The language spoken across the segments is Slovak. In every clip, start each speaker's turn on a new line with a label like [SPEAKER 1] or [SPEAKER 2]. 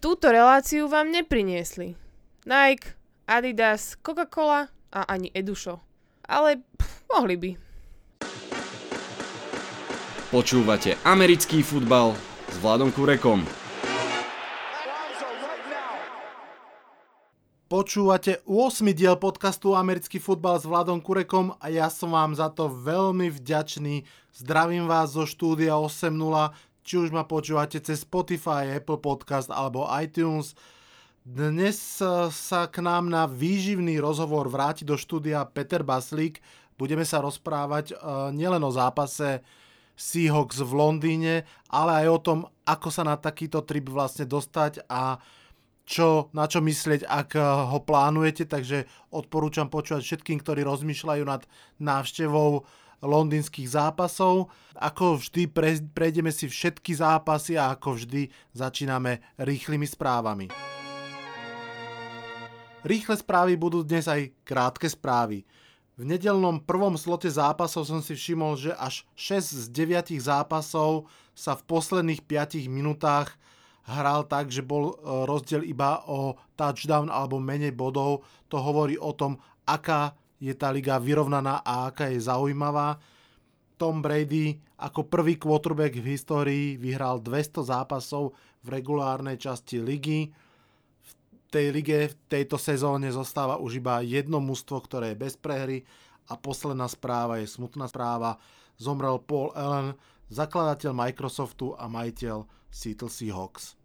[SPEAKER 1] Túto reláciu vám nepriniesli Nike, Adidas, Coca-Cola a ani Edušo. Ale pff, mohli by.
[SPEAKER 2] Počúvate americký futbal s Vladom Kurekom.
[SPEAKER 3] Počúvate 8. diel podcastu Americký futbal s Vladom Kurekom a ja som vám za to veľmi vďačný. Zdravím vás zo štúdia 8.0, či už ma počúvate cez Spotify, Apple Podcast alebo iTunes. Dnes sa k nám na výživný rozhovor vráti do štúdia Peter Baslík. Budeme sa rozprávať uh, nielen o zápase Seahawks v Londýne, ale aj o tom, ako sa na takýto trip vlastne dostať a čo, na čo myslieť, ak eh, ho plánujete, takže odporúčam počúvať všetkým, ktorí rozmýšľajú nad návštevou londýnskych zápasov. Ako vždy pre, prejdeme si všetky zápasy a ako vždy začíname rýchlymi správami. Rýchle správy budú dnes aj krátke správy. V nedelnom prvom slote zápasov som si všimol, že až 6 z 9 zápasov sa v posledných 5 minútach hral tak, že bol e, rozdiel iba o touchdown alebo menej bodov. To hovorí o tom, aká je tá liga vyrovnaná a aká je zaujímavá. Tom Brady ako prvý quarterback v histórii vyhral 200 zápasov v regulárnej časti ligy. V tej lige v tejto sezóne zostáva už iba jedno mužstvo, ktoré je bez prehry a posledná správa je smutná správa. Zomrel Paul Allen, zakladateľ Microsoftu a majiteľ Seattle Seahawks.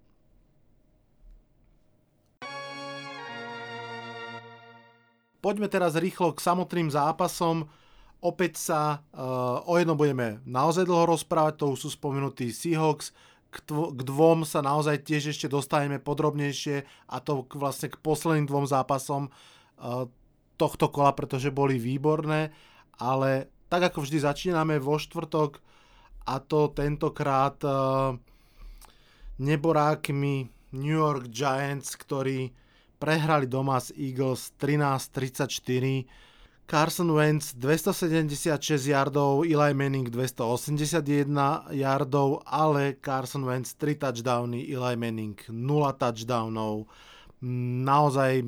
[SPEAKER 3] Poďme teraz rýchlo k samotným zápasom. Opäť sa uh, o jednom budeme naozaj dlho rozprávať, to už sú spomenutí Seahawks. K, tvo, k dvom sa naozaj tiež ešte dostaneme podrobnejšie a to k, vlastne k posledným dvom zápasom uh, tohto kola, pretože boli výborné, ale tak ako vždy začíname vo štvrtok a to tentokrát uh, neborákmi New York Giants, ktorí prehrali doma z Eagles 13-34. Carson Wentz 276 yardov, Eli Manning 281 yardov, ale Carson Wentz 3 touchdowny, Eli Manning 0 touchdownov. Naozaj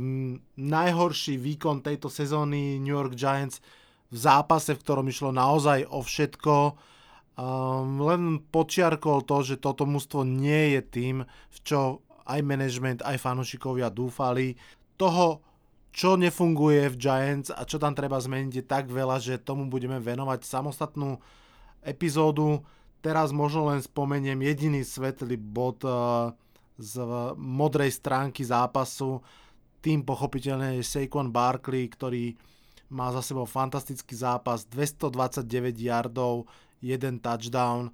[SPEAKER 3] najhorší výkon tejto sezóny New York Giants v zápase, v ktorom išlo naozaj o všetko. Um, len počiarkol to, že toto mužstvo nie je tým, v čo aj management, aj fanúšikovia dúfali. Toho, čo nefunguje v Giants a čo tam treba zmeniť je tak veľa, že tomu budeme venovať samostatnú epizódu. Teraz možno len spomeniem jediný svetlý bod eh, z modrej stránky zápasu. Tým pochopiteľne je Saquon Barkley, ktorý má za sebou fantastický zápas, 229 yardov, jeden touchdown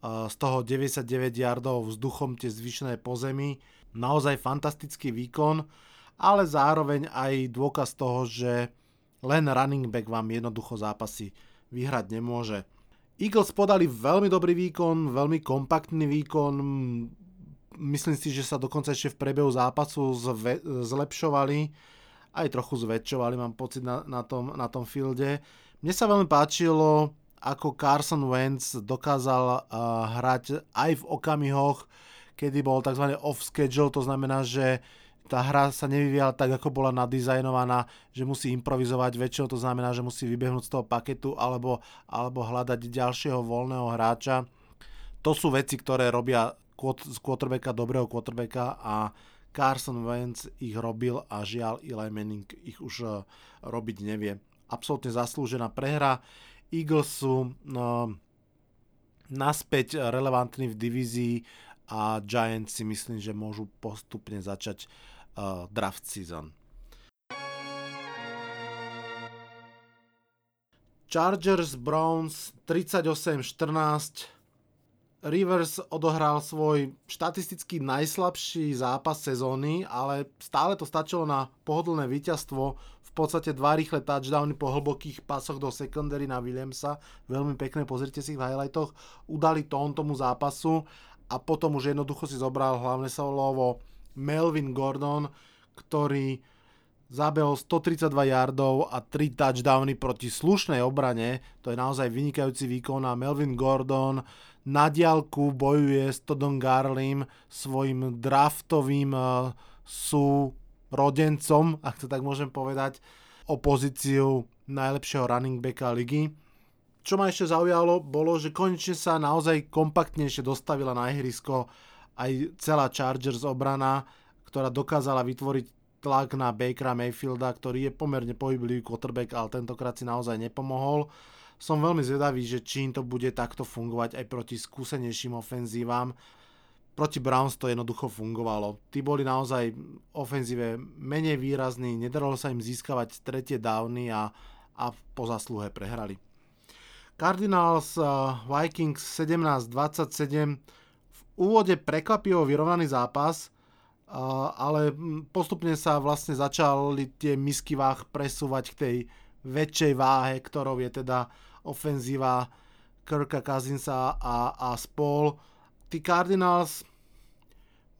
[SPEAKER 3] z toho 99 yardov vzduchom tie zvyšné pozemy. Naozaj fantastický výkon, ale zároveň aj dôkaz toho, že len running back vám jednoducho zápasy vyhrať nemôže. Eagles podali veľmi dobrý výkon, veľmi kompaktný výkon, myslím si, že sa dokonca ešte v priebehu zápasu zve, zlepšovali, aj trochu zväčšovali, mám pocit na, na, tom, na tom fielde. Mne sa veľmi páčilo, ako Carson Wentz dokázal uh, hrať aj v okamihoch, kedy bol tzv. off-schedule, to znamená, že tá hra sa nevyvíjala tak, ako bola nadizajnovaná, že musí improvizovať väčšinou, to znamená, že musí vybehnúť z toho paketu alebo, alebo hľadať ďalšieho voľného hráča. To sú veci, ktoré robia z quarterbacka dobrého quarterbacka a Carson Wentz ich robil a žiaľ Eli Manning ich už uh, robiť nevie. Absolutne zaslúžená prehra. Eagles sú no, naspäť relevantní v divízii a Giants si myslím, že môžu postupne začať uh, draft season. Chargers Browns 38-14 Rivers odohral svoj štatisticky najslabší zápas sezóny, ale stále to stačilo na pohodlné víťazstvo. V podstate dva rýchle touchdowny po hlbokých pasoch do secondary na Williamsa. Veľmi pekné, pozrite si v highlightoch. Udali tón tomu zápasu a potom už jednoducho si zobral hlavne slovo Melvin Gordon, ktorý zabehol 132 yardov a 3 touchdowny proti slušnej obrane. To je naozaj vynikajúci výkon a Melvin Gordon na diálku bojuje s Todom Garlim, svojim draftovým uh, sú rodencom, ak to tak môžem povedať, o pozíciu najlepšieho running backa ligy. Čo ma ešte zaujalo, bolo, že konečne sa naozaj kompaktnejšie dostavila na ihrisko aj celá Chargers obrana, ktorá dokázala vytvoriť tlak na Bakera Mayfielda, ktorý je pomerne pohyblivý quarterback, ale tentokrát si naozaj nepomohol. Som veľmi zvedavý, že či to bude takto fungovať aj proti skúsenejším ofenzívam. Proti Browns to jednoducho fungovalo. Tí boli naozaj ofenzíve menej výrazní, nedarilo sa im získavať tretie downy a, a po zásluhe prehrali. Cardinals uh, Vikings 17-27 v úvode prekvapivo vyrovnaný zápas, ale postupne sa vlastne začali tie misky váh presúvať k tej väčšej váhe, ktorou je teda ofenzíva Kirka Cousinsa a, a spol. Tí Cardinals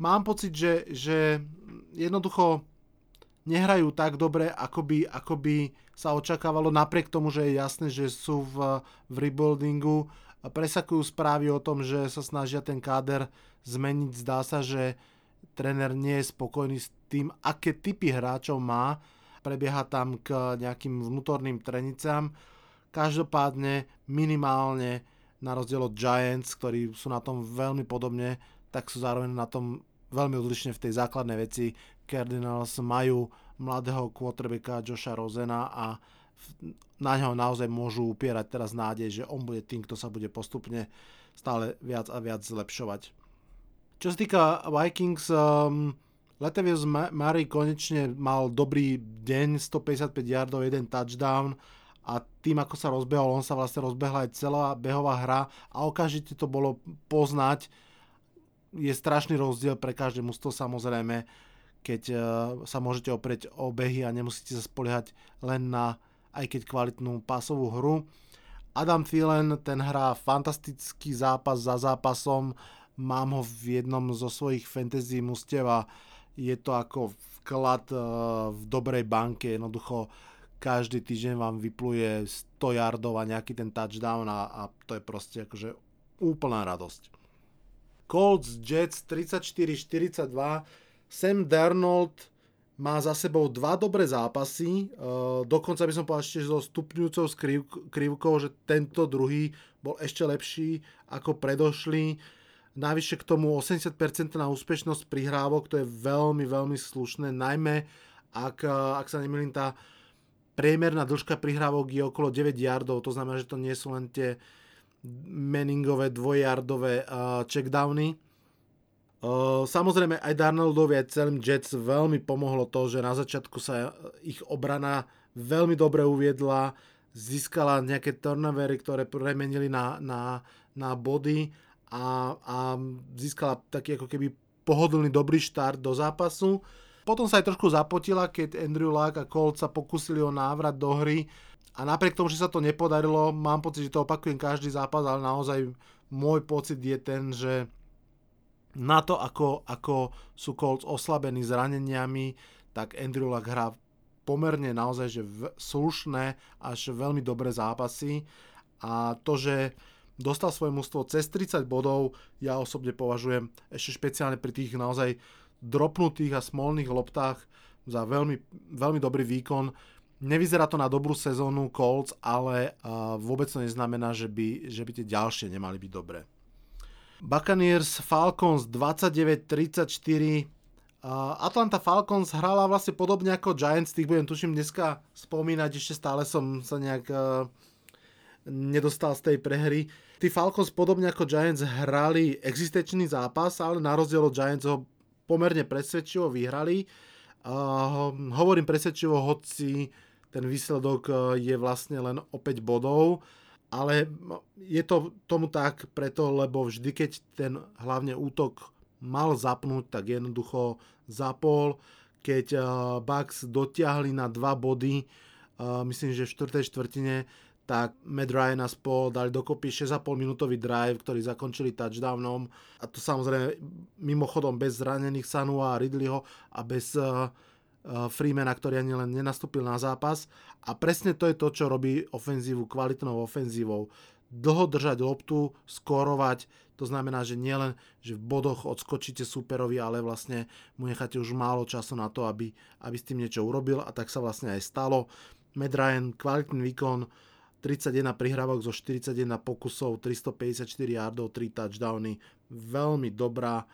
[SPEAKER 3] mám pocit, že, že jednoducho nehrajú tak dobre, ako by, ako by sa očakávalo, napriek tomu, že je jasné, že sú v, v rebuildingu. Presakujú správy o tom, že sa snažia ten káder zmeniť. Zdá sa, že tréner nie je spokojný s tým, aké typy hráčov má, prebieha tam k nejakým vnútorným trenicám. Každopádne minimálne na rozdiel od Giants, ktorí sú na tom veľmi podobne, tak sú zároveň na tom veľmi odlišne v tej základnej veci. Cardinals majú mladého quarterbacka Josha Rozena a na ňo naozaj môžu upierať teraz nádej, že on bude tým, kto sa bude postupne stále viac a viac zlepšovať. Čo sa týka Vikings, um, Latavius Murray konečne mal dobrý deň, 155 yardov, jeden touchdown a tým, ako sa rozbehol, on sa vlastne rozbehla aj celá behová hra a okamžite to bolo poznať. Je strašný rozdiel pre každé mužstvo samozrejme, keď uh, sa môžete oprieť o behy a nemusíte sa spoliehať len na aj keď kvalitnú pásovú hru. Adam Thielen, ten hrá fantastický zápas za zápasom, mám ho v jednom zo svojich fantasy mustiev a je to ako vklad eh, v dobrej banke, jednoducho každý týždeň vám vypluje 100 yardov a nejaký ten touchdown a, a to je proste akože úplná radosť. Colts Jets 34-42 Sam Darnold má za sebou dva dobré zápasy, uh, dokonca by som povedal ešte so stupňujúcou krivkou, že tento druhý bol ešte lepší ako predošlý. Navyše k tomu 80% na úspešnosť prihrávok, to je veľmi, veľmi slušné, najmä ak, ak sa nemýlim, tá priemerná dĺžka prihrávok je okolo 9 yardov, to znamená, že to nie sú len tie meningové dvojjardové uh, checkdowny. Uh, samozrejme aj Darnoldovi aj celým Jets veľmi pomohlo to, že na začiatku sa ich obrana veľmi dobre uviedla, získala nejaké turnovery, ktoré premenili na, na, na body a, a získala taký ako keby pohodlný dobrý štart do zápasu. Potom sa aj trošku zapotila, keď Andrew Luck a Colt sa pokusili o návrat do hry a napriek tomu, že sa to nepodarilo, mám pocit, že to opakujem každý zápas, ale naozaj môj pocit je ten, že na to, ako, ako sú Colts oslabení zraneniami, tak Andrew Luck hrá pomerne naozaj že v, slušné až veľmi dobré zápasy a to, že dostal svoje mužstvo cez 30 bodov, ja osobne považujem ešte špeciálne pri tých naozaj dropnutých a smolných loptách za veľmi, veľmi dobrý výkon. Nevyzerá to na dobrú sezónu Colts, ale uh, vôbec to neznamená, že by, že by tie ďalšie nemali byť dobré. Buccaneers Falcons 29-34 Uh, Atlanta Falcons hrala vlastne podobne ako Giants, tých budem tuším dneska spomínať, ešte stále som sa nejak uh, nedostal z tej prehry. Tí Falcons podobne ako Giants hrali existenčný zápas, ale na rozdiel od Giants ho pomerne presvedčivo vyhrali. Hovorím presvedčivo, hoci ten výsledok uh, je vlastne len o 5 bodov, ale je to tomu tak preto, lebo vždy, keď ten hlavne útok mal zapnúť, tak jednoducho zapol. Keď uh, Bucks dotiahli na 2 body, uh, myslím, že v 4. štvrtine, tak Matt Ryan a spol dali dokopy 6,5 minútový drive, ktorý zakončili touchdownom a to samozrejme mimochodom bez zranených Sanua a Ridleyho a bez uh, Freemana, ktorý ani len nenastúpil na zápas. A presne to je to, čo robí ofenzívu kvalitnou ofenzívou. Dlho držať loptu, skórovať, to znamená, že nielen, že v bodoch odskočíte superovi, ale vlastne mu necháte už málo času na to, aby, aby s tým niečo urobil a tak sa vlastne aj stalo. Matt Ryan, kvalitný výkon, 31 prihrávok zo 41 pokusov, 354 yardov, 3 touchdowny. Veľmi dobrá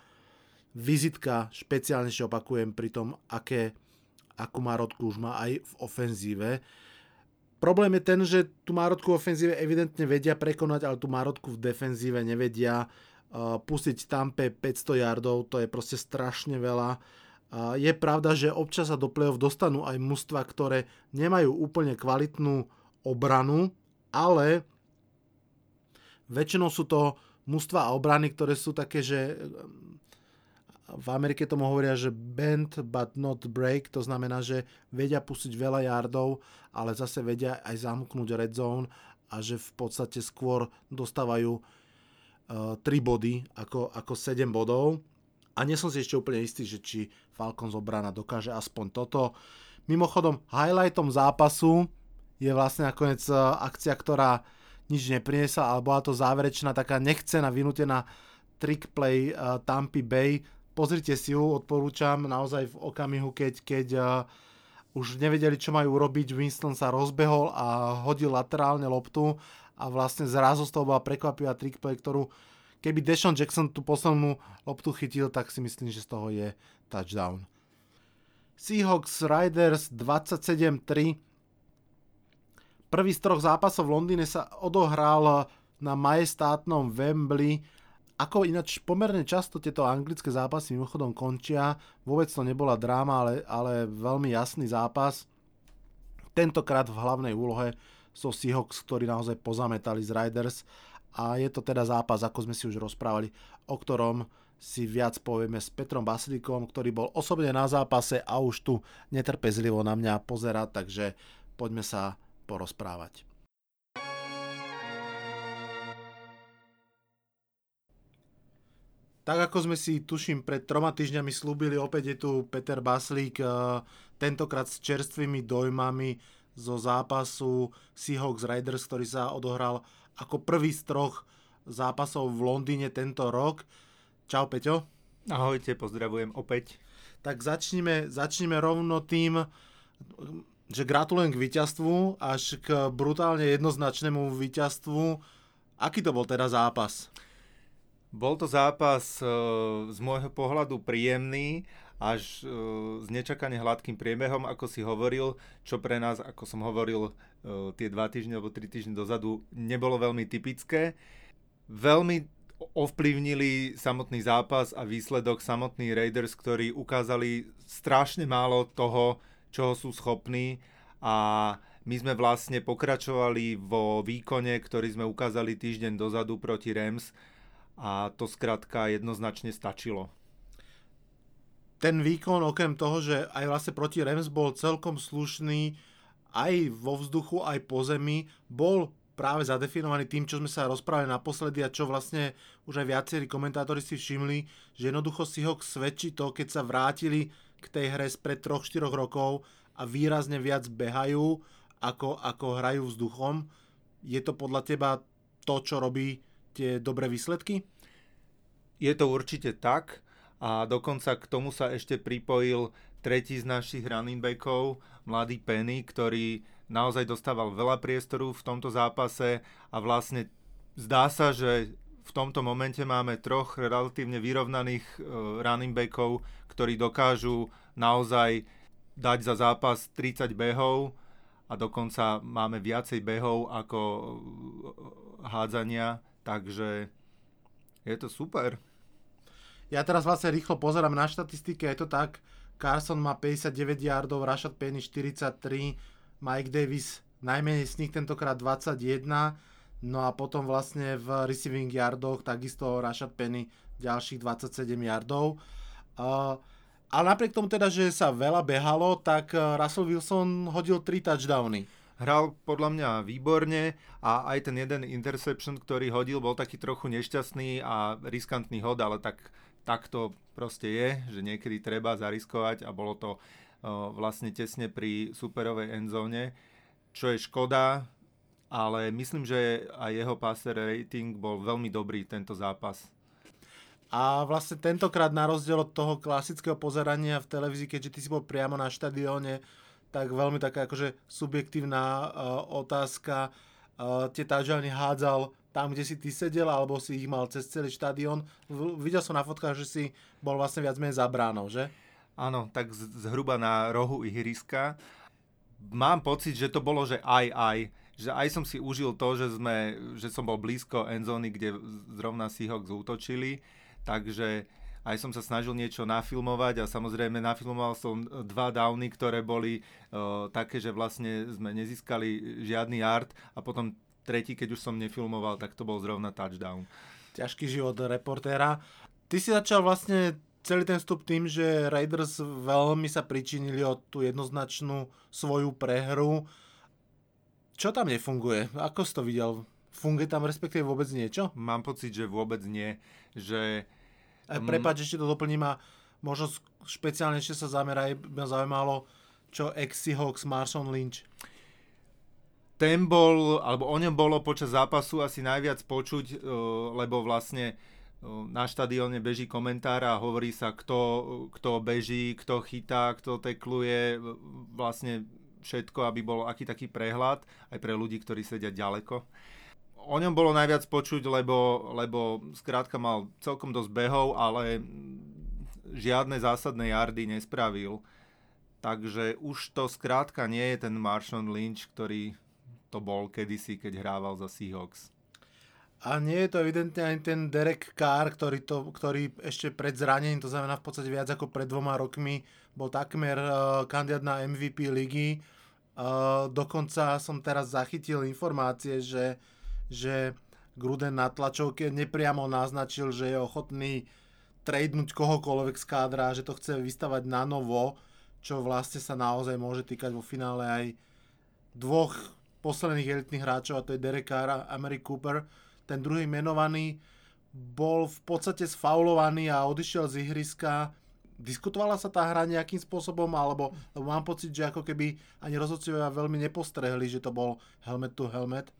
[SPEAKER 3] vizitka, špeciálne si opakujem pri tom, aké, akú Marotku už má aj v ofenzíve. Problém je ten, že tú Marotku v ofenzíve evidentne vedia prekonať, ale tú Marotku v defenzíve nevedia. Uh, pustiť Tampe 500 yardov, to je proste strašne veľa. Uh, je pravda, že občas sa do play-off dostanú aj mužstva, ktoré nemajú úplne kvalitnú obranu, ale väčšinou sú to mužstva a obrany, ktoré sú také, že v Amerike tomu hovoria, že bend but not break, to znamená, že vedia pustiť veľa yardov, ale zase vedia aj zamknúť red zone a že v podstate skôr dostávajú uh, 3 body ako, ako 7 bodov. A nie som si ešte úplne istý, že či Falcons obrana dokáže aspoň toto. Mimochodom, highlightom zápasu je vlastne nakoniec e, akcia, ktorá nič nepriniesla, ale bola to záverečná taká nechcená, vynútená trick play uh, Tampa Bay Pozrite si ju, odporúčam naozaj v okamihu, keď, keď uh, už nevedeli, čo majú urobiť. Winston sa rozbehol a hodil laterálne loptu a vlastne zrazu z toho bola prekvapivá trickplay, ktorú keby Deshaun Jackson tú poslednú loptu chytil, tak si myslím, že z toho je touchdown. Seahawks Riders 27-3. Prvý z troch zápasov v Londýne sa odohral na majestátnom Wembley ako ináč pomerne často tieto anglické zápasy mimochodom končia, vôbec to nebola dráma, ale, ale veľmi jasný zápas. Tentokrát v hlavnej úlohe so Seahawks, ktorí naozaj pozametali z Riders a je to teda zápas, ako sme si už rozprávali, o ktorom si viac povieme s Petrom Basilíkom, ktorý bol osobne na zápase a už tu netrpezlivo na mňa pozera, takže poďme sa porozprávať. Tak ako sme si, tuším, pred troma týždňami slúbili, opäť je tu Peter Baslík, eh, tentokrát s čerstvými dojmami zo zápasu Seahawks Riders, ktorý sa odohral ako prvý z troch zápasov v Londýne tento rok. Čau Peťo.
[SPEAKER 4] Ahojte, pozdravujem opäť.
[SPEAKER 3] Tak začnime, začnime rovno tým, že gratulujem k víťazstvu až k brutálne jednoznačnému víťazstvu. Aký to bol teda zápas?
[SPEAKER 4] Bol to zápas e, z môjho pohľadu príjemný, až e, s nečakane hladkým priebehom, ako si hovoril, čo pre nás, ako som hovoril e, tie dva týždne alebo tri týždne dozadu, nebolo veľmi typické. Veľmi ovplyvnili samotný zápas a výsledok samotný Raiders, ktorí ukázali strašne málo toho, čoho sú schopní a my sme vlastne pokračovali vo výkone, ktorý sme ukázali týždeň dozadu proti Rams, a to skrátka jednoznačne stačilo.
[SPEAKER 3] Ten výkon, okrem toho, že aj vlastne proti Rams bol celkom slušný, aj vo vzduchu, aj po zemi, bol práve zadefinovaný tým, čo sme sa rozprávali naposledy a čo vlastne už aj viacerí komentátori si všimli, že jednoducho si ho svedčí to, keď sa vrátili k tej hre spred 3-4 rokov a výrazne viac behajú, ako, ako hrajú vzduchom. Je to podľa teba to, čo robí tie dobré výsledky?
[SPEAKER 4] Je to určite tak a dokonca k tomu sa ešte pripojil tretí z našich running backov, mladý Penny, ktorý naozaj dostával veľa priestoru v tomto zápase a vlastne zdá sa, že v tomto momente máme troch relatívne vyrovnaných uh, running backov, ktorí dokážu naozaj dať za zápas 30 behov a dokonca máme viacej behov ako e, hádzania Takže je to super.
[SPEAKER 3] Ja teraz vlastne rýchlo pozerám na štatistiky, je to tak, Carson má 59 yardov, Rashad Penny 43, Mike Davis najmenej z nich tentokrát 21, no a potom vlastne v receiving yardoch takisto Rashad Penny ďalších 27 yardov. Uh, ale napriek tomu teda, že sa veľa behalo, tak Russell Wilson hodil 3 touchdowny
[SPEAKER 4] hral podľa mňa výborne a aj ten jeden interception, ktorý hodil, bol taký trochu nešťastný a riskantný hod, ale tak, tak to proste je, že niekedy treba zariskovať a bolo to vlastne tesne pri superovej endzóne, čo je škoda, ale myslím, že aj jeho passer rating bol veľmi dobrý tento zápas.
[SPEAKER 3] A vlastne tentokrát na rozdiel od toho klasického pozerania v televízii, keďže ty si bol priamo na štadióne, tak veľmi taká akože subjektívna uh, otázka. Uh, tie touchdowny hádzal tam, kde si ty sedel, alebo si ich mal cez celý štadión. Videl som na fotkách, že si bol vlastne viac menej za bránou, že?
[SPEAKER 4] Áno, tak zhruba na rohu ihriska. Mám pocit, že to bolo, že aj, aj že aj som si užil to, že, sme, že som bol blízko endzóny, kde zrovna Seahawks zútočili, takže aj som sa snažil niečo nafilmovať a samozrejme nafilmoval som dva downy, ktoré boli uh, také, že vlastne sme nezískali žiadny yard a potom tretí, keď už som nefilmoval, tak to bol zrovna touchdown.
[SPEAKER 3] Ťažký život reportéra. Ty si začal vlastne celý ten vstup tým, že Raiders veľmi sa pričinili o tú jednoznačnú svoju prehru čo tam nefunguje? Ako si to videl? Funguje tam respektíve vôbec niečo?
[SPEAKER 4] Mám pocit, že vôbec nie. Že...
[SPEAKER 3] E, prepáč, ešte to doplním a možno špeciálne ešte sa zameraj, ma zaujímalo, čo ex Seahawks Marson Lynch.
[SPEAKER 4] Ten bol, alebo o ňom bolo počas zápasu asi najviac počuť, e, lebo vlastne e, na štadióne beží komentár a hovorí sa, kto, kto beží, kto chytá, kto tekluje. Vlastne všetko, aby bol aký taký prehľad aj pre ľudí, ktorí sedia ďaleko. O ňom bolo najviac počuť, lebo, lebo skrátka mal celkom dosť behov, ale žiadne zásadné jardy nespravil. Takže už to skrátka nie je ten Marshawn Lynch, ktorý to bol kedysi, keď hrával za Seahawks.
[SPEAKER 3] A nie je to evidentne ani ten Derek Carr, ktorý, to, ktorý ešte pred zranením, to znamená v podstate viac ako pred dvoma rokmi, bol takmer uh, kandidát na MVP ligy Uh, dokonca som teraz zachytil informácie, že, že Gruden na tlačovke nepriamo naznačil, že je ochotný tradenúť kohokoľvek z kádra, že to chce vystavať na novo, čo vlastne sa naozaj môže týkať vo finále aj dvoch posledných elitných hráčov, a to je Derek Carr a Emery Cooper. Ten druhý menovaný bol v podstate sfaulovaný a odišiel z ihriska diskutovala sa tá hra nejakým spôsobom, alebo lebo mám pocit, že ako keby ani rozhodcovia veľmi nepostrehli, že to bol helmet to helmet.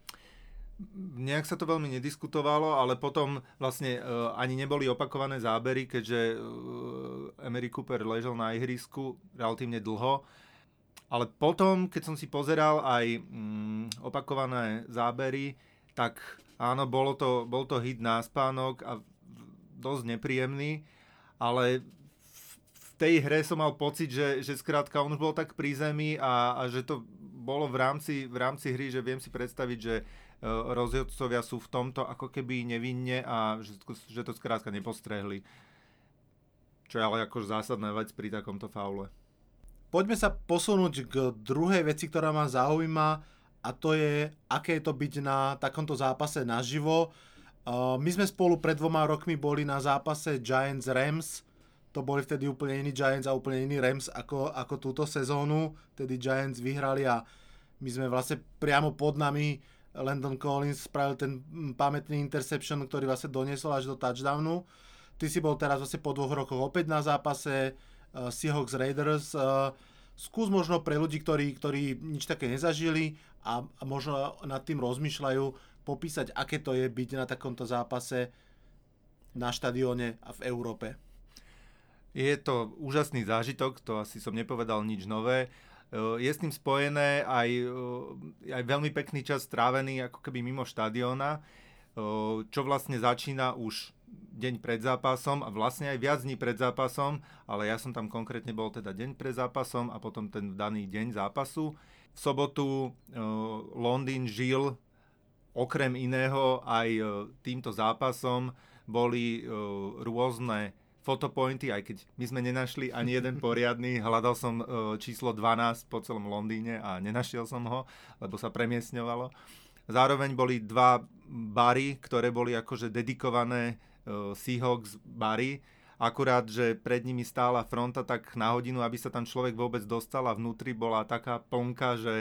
[SPEAKER 4] Nejak sa to veľmi nediskutovalo, ale potom vlastne uh, ani neboli opakované zábery, keďže uh, Emery Cooper ležel na ihrisku relatívne dlho. Ale potom, keď som si pozeral aj um, opakované zábery, tak áno, bolo to, bol to hit na spánok a dosť nepríjemný, ale tej hre som mal pocit, že, že skrátka on už bol tak pri zemi a, a že to bolo v rámci, v rámci hry, že viem si predstaviť, že rozhodcovia sú v tomto ako keby nevinne a že, že to skrátka nepostrehli. Čo je ale akož zásadná vec pri takomto faule.
[SPEAKER 3] Poďme sa posunúť k druhej veci, ktorá ma zaujíma a to je, aké je to byť na takomto zápase naživo. Uh, my sme spolu pred dvoma rokmi boli na zápase Giants-Rams to boli vtedy úplne iní Giants a úplne iný Rams ako, ako túto sezónu. Tedy Giants vyhrali a my sme vlastne priamo pod nami Landon Collins spravil ten pamätný interception, ktorý vlastne doniesol až do touchdownu. Ty si bol teraz vlastne po dvoch rokoch opäť na zápase uh, Seahawks Raiders. Uh, skús možno pre ľudí, ktorí, ktorí nič také nezažili a, a možno nad tým rozmýšľajú, popísať, aké to je byť na takomto zápase na štadióne a v Európe.
[SPEAKER 4] Je to úžasný zážitok, to asi som nepovedal nič nové. E, je s tým spojené aj, e, aj veľmi pekný čas strávený ako keby mimo štadióna, e, čo vlastne začína už deň pred zápasom a vlastne aj viac dní pred zápasom, ale ja som tam konkrétne bol teda deň pred zápasom a potom ten daný deň zápasu. V sobotu Londýn žil okrem iného aj týmto zápasom boli rôzne fotopointy, aj keď my sme nenašli ani jeden poriadny. Hľadal som uh, číslo 12 po celom Londýne a nenašiel som ho, lebo sa premiesňovalo. Zároveň boli dva bary, ktoré boli akože dedikované uh, Seahawks bary. Akurát, že pred nimi stála fronta tak na hodinu, aby sa tam človek vôbec dostal a vnútri bola taká plnka, že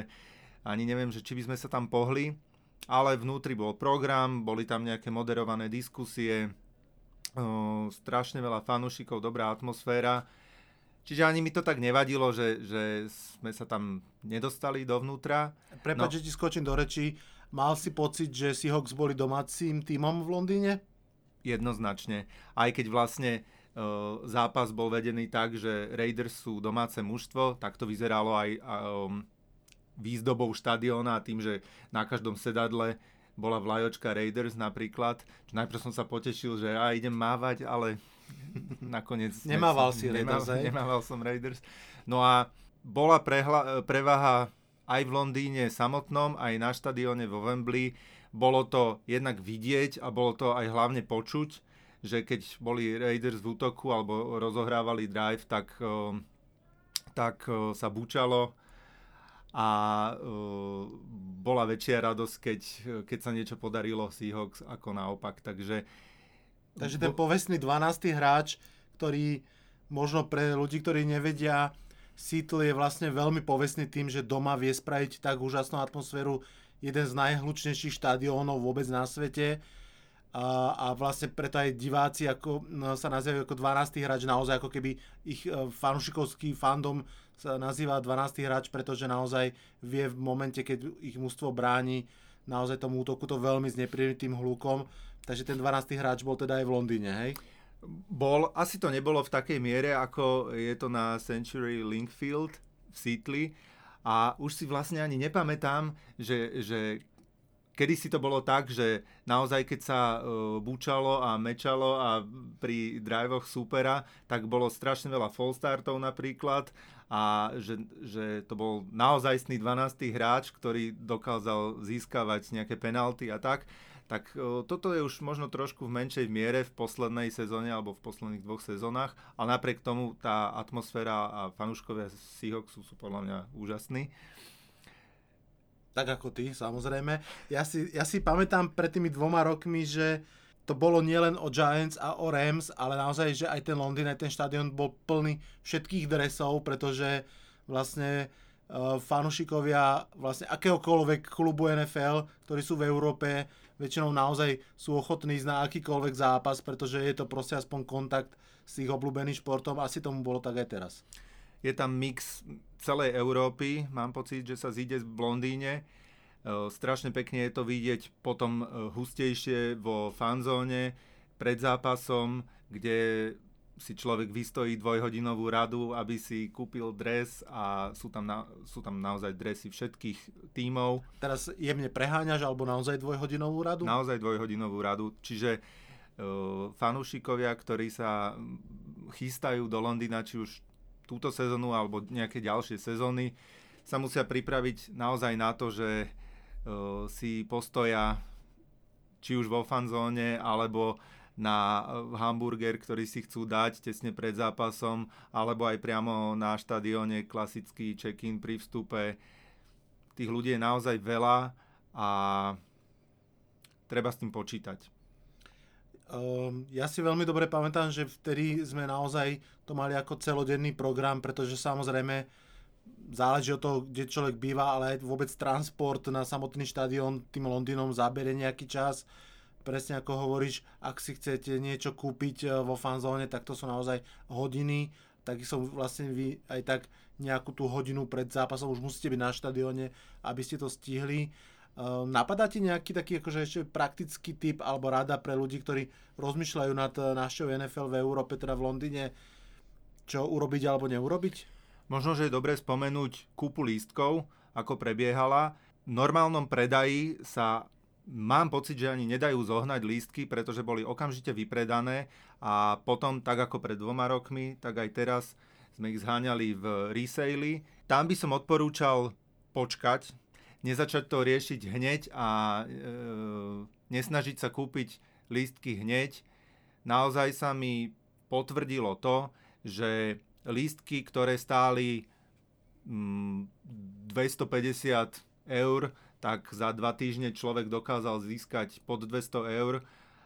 [SPEAKER 4] ani neviem, že či by sme sa tam pohli. Ale vnútri bol program, boli tam nejaké moderované diskusie, strašne veľa fanúšikov, dobrá atmosféra. Čiže ani mi to tak nevadilo, že, že sme sa tam nedostali dovnútra.
[SPEAKER 3] Prepač, no. že ti skočím do rečí. Mal si pocit, že Seahawks boli domácim tímom v Londýne?
[SPEAKER 4] Jednoznačne. Aj keď vlastne uh, zápas bol vedený tak, že Raiders sú domáce mužstvo, tak to vyzeralo aj um, výzdobou štadióna a tým, že na každom sedadle bola vlajočka Raiders napríklad. Najprv som sa potešil, že a idem mávať, ale nakoniec...
[SPEAKER 3] Nemával si
[SPEAKER 4] Raiders, nemával, nemával som Raiders. No a bola prehla, prevaha aj v Londýne samotnom, aj na štadióne vo Wembley. Bolo to jednak vidieť a bolo to aj hlavne počuť, že keď boli Raiders v útoku alebo rozohrávali drive, tak, tak sa búčalo a bola väčšia radosť, keď, keď sa niečo podarilo Seahawks ako naopak. Takže
[SPEAKER 3] Takže ten povestný 12. hráč, ktorý možno pre ľudí, ktorí nevedia, Seattle je vlastne veľmi povestný tým, že doma vie spraviť tak úžasnú atmosféru, jeden z najhlučnejších štadiónov vôbec na svete. A, a vlastne preto aj diváci ako, no, sa nazývajú ako 12. hráč, naozaj ako keby ich e, fanúšikovský fandom sa nazýva 12. hráč, pretože naozaj vie v momente, keď ich mužstvo bráni, naozaj tomu útoku to veľmi znepríjemný tým hľukom Takže ten 12. hráč bol teda aj v Londýne, hej?
[SPEAKER 4] Bol, asi to nebolo v takej miere, ako je to na Century Linkfield v Seattle. A už si vlastne ani nepamätám, že, že kedy si to bolo tak, že naozaj keď sa uh, búčalo a mečalo a pri drivoch supera, tak bolo strašne veľa fall startov napríklad a že, že to bol naozajstný 12. hráč, ktorý dokázal získavať nejaké penalty a tak tak toto je už možno trošku v menšej miere v poslednej sezóne alebo v posledných dvoch sezónach, ale napriek tomu tá atmosféra a fanúškovia Seahawksu sú podľa mňa úžasní.
[SPEAKER 3] Tak ako ty, samozrejme. Ja si, ja si pamätám pred tými dvoma rokmi, že to bolo nielen o Giants a o Rams, ale naozaj, že aj ten Londýn, aj ten štadión bol plný všetkých dresov, pretože vlastne uh, fanúšikovia vlastne akéhokoľvek klubu NFL, ktorí sú v Európe, väčšinou naozaj sú ochotní ísť na akýkoľvek zápas, pretože je to proste aspoň kontakt s ich obľúbeným športom. Asi tomu bolo tak aj teraz.
[SPEAKER 4] Je tam mix celej Európy, mám pocit, že sa zíde v Londýne. E, strašne pekne je to vidieť potom e, hustejšie vo fanzóne pred zápasom, kde si človek vystojí dvojhodinovú radu, aby si kúpil dres a sú tam, na, sú tam naozaj dresy všetkých tímov.
[SPEAKER 3] Teraz jemne preháňaš alebo naozaj dvojhodinovú radu?
[SPEAKER 4] Naozaj dvojhodinovú radu, čiže uh, fanúšikovia, ktorí sa chystajú do Londýna, či už túto sezónu alebo nejaké ďalšie sezóny, sa musia pripraviť naozaj na to, že si postoja či už vo fanzóne alebo na eh, hamburger, ktorý si chcú dať tesne pred zápasom, alebo aj priamo na štadióne klasický check-in pri vstupe. Tých ľudí je naozaj veľa a treba s tým počítať.
[SPEAKER 3] Um, ja si veľmi dobre pamätám, že vtedy sme naozaj to mali ako celodenný program, pretože samozrejme záleží od toho, kde človek býva, ale vôbec transport na samotný štadión tým Londýnom zabere nejaký čas presne ako hovoríš, ak si chcete niečo kúpiť e, vo fanzóne, tak to sú naozaj hodiny, tak som vlastne vy aj tak nejakú tú hodinu pred zápasom už musíte byť na štadióne, aby ste to stihli. Uh, napadá ti nejaký taký akože ešte praktický tip alebo rada pre ľudí, ktorí rozmýšľajú nad e, našou NFL v Európe, teda v Londýne, čo urobiť alebo neurobiť?
[SPEAKER 4] Možno, že je dobré spomenúť kúpu lístkov, ako prebiehala. V normálnom predaji sa mám pocit, že ani nedajú zohnať lístky, pretože boli okamžite vypredané a potom, tak ako pred dvoma rokmi, tak aj teraz sme ich zháňali v resale. Tam by som odporúčal počkať, nezačať to riešiť hneď a e, nesnažiť sa kúpiť lístky hneď. Naozaj sa mi potvrdilo to, že lístky, ktoré stáli mm, 250 eur, tak za dva týždne človek dokázal získať pod 200 eur.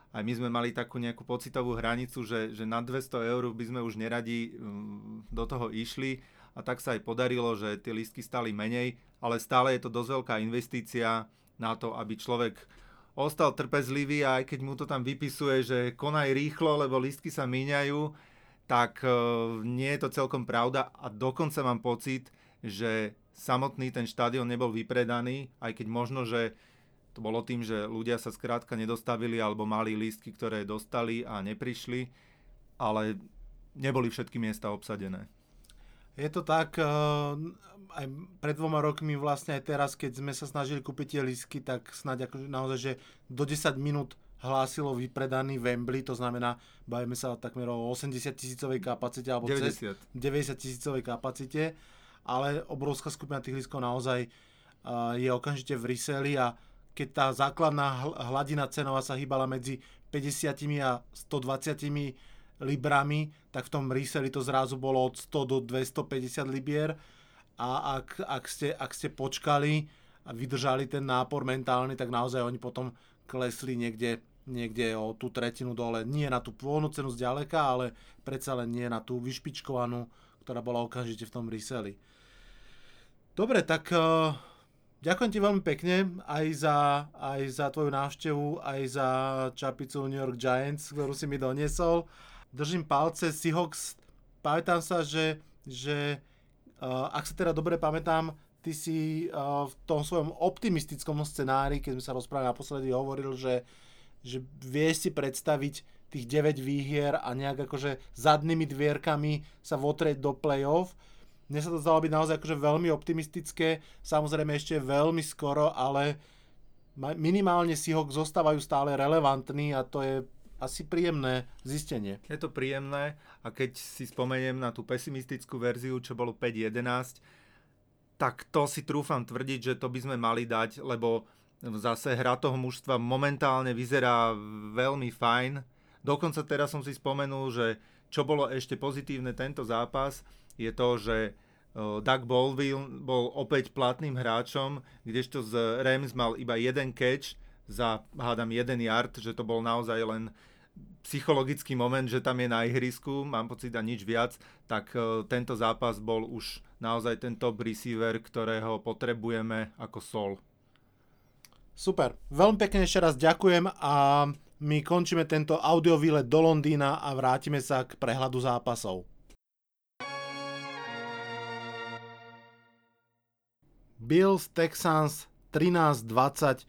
[SPEAKER 4] A my sme mali takú nejakú pocitovú hranicu, že, že na 200 eur by sme už neradi mm, do toho išli a tak sa aj podarilo, že tie lístky stali menej, ale stále je to dosť veľká investícia na to, aby človek ostal trpezlivý a aj keď mu to tam vypisuje, že konaj rýchlo, lebo lístky sa míňajú, tak e, nie je to celkom pravda a dokonca mám pocit, že samotný ten štadión nebol vypredaný, aj keď možno, že to bolo tým, že ľudia sa skrátka nedostavili alebo mali lístky, ktoré dostali a neprišli, ale neboli všetky miesta obsadené.
[SPEAKER 3] Je to tak, e, aj pred dvoma rokmi vlastne aj teraz, keď sme sa snažili kúpiť tie lístky, tak snáď akože naozaj, že do 10 minút hlásilo vypredaný Wembley, to znamená, bavíme sa takmer o 80 tisícovej kapacite, alebo
[SPEAKER 4] 90.
[SPEAKER 3] 90 tisícovej kapacite, ale obrovská skupina tých lístkov naozaj uh, je okamžite v reseli a keď tá základná hladina cenová sa hýbala medzi 50 a 120 librami, tak v tom reseli to zrazu bolo od 100 do 250 libier a ak, ak, ste, ak ste počkali a vydržali ten nápor mentálny, tak naozaj oni potom klesli niekde niekde o tú tretinu dole. Nie na tú pôvodnú cenu zďaleka, ale predsa len nie na tú vyšpičkovanú, ktorá bola okamžite v tom reseli. Dobre, tak uh, ďakujem ti veľmi pekne aj za, aj za tvoju návštevu, aj za čapicu New York Giants, ktorú si mi doniesol. Držím palce, Seahawks, pamätám sa, že, že uh, ak sa teda dobre pamätám, ty si uh, v tom svojom optimistickom scenári, keď sme sa rozprávali naposledy, hovoril, že že vieš si predstaviť tých 9 výhier a nejak akože zadnými dvierkami sa votrieť do play-off. Mne sa to zdalo byť naozaj akože veľmi optimistické, samozrejme ešte veľmi skoro, ale minimálne si ho zostávajú stále relevantní a to je asi príjemné zistenie.
[SPEAKER 4] Je to príjemné a keď si spomeniem na tú pesimistickú verziu, čo bolo 5.11, tak to si trúfam tvrdiť, že to by sme mali dať, lebo Zase hra toho mužstva momentálne vyzerá veľmi fajn. Dokonca teraz som si spomenul, že čo bolo ešte pozitívne tento zápas, je to, že Doug Baldwin bol opäť platným hráčom, kdežto z Rams mal iba jeden catch za, hádam, jeden yard, že to bol naozaj len psychologický moment, že tam je na ihrisku, mám pocit a nič viac, tak tento zápas bol už naozaj ten top receiver, ktorého potrebujeme ako sol.
[SPEAKER 3] Super. Veľmi pekne ešte raz ďakujem a my končíme tento audio výlet do Londýna a vrátime sa k prehľadu zápasov. Bills Texans 13-20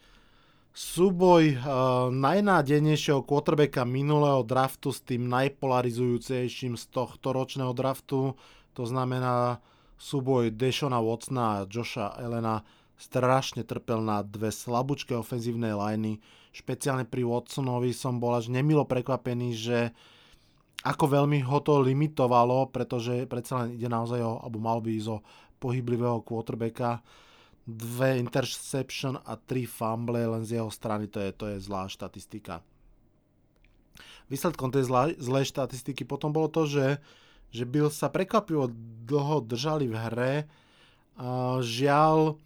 [SPEAKER 3] súboj uh, najnádejnejšieho quarterbacka minulého draftu s tým najpolarizujúcejším z tohto ročného draftu, to znamená súboj Deshona Watsona a Josha Elena strašne trpel na dve slabúčké ofenzívne liney. Špeciálne pri Watsonovi som bol až nemilo prekvapený, že ako veľmi ho to limitovalo, pretože predsa len ide naozaj o, alebo mal by ísť o pohyblivého quarterbacka. Dve interception a tri fumble len z jeho strany, to je, to je zlá štatistika. Výsledkom tej zlej štatistiky potom bolo to, že, že Bill sa prekvapivo dlho držali v hre. Žiaľ,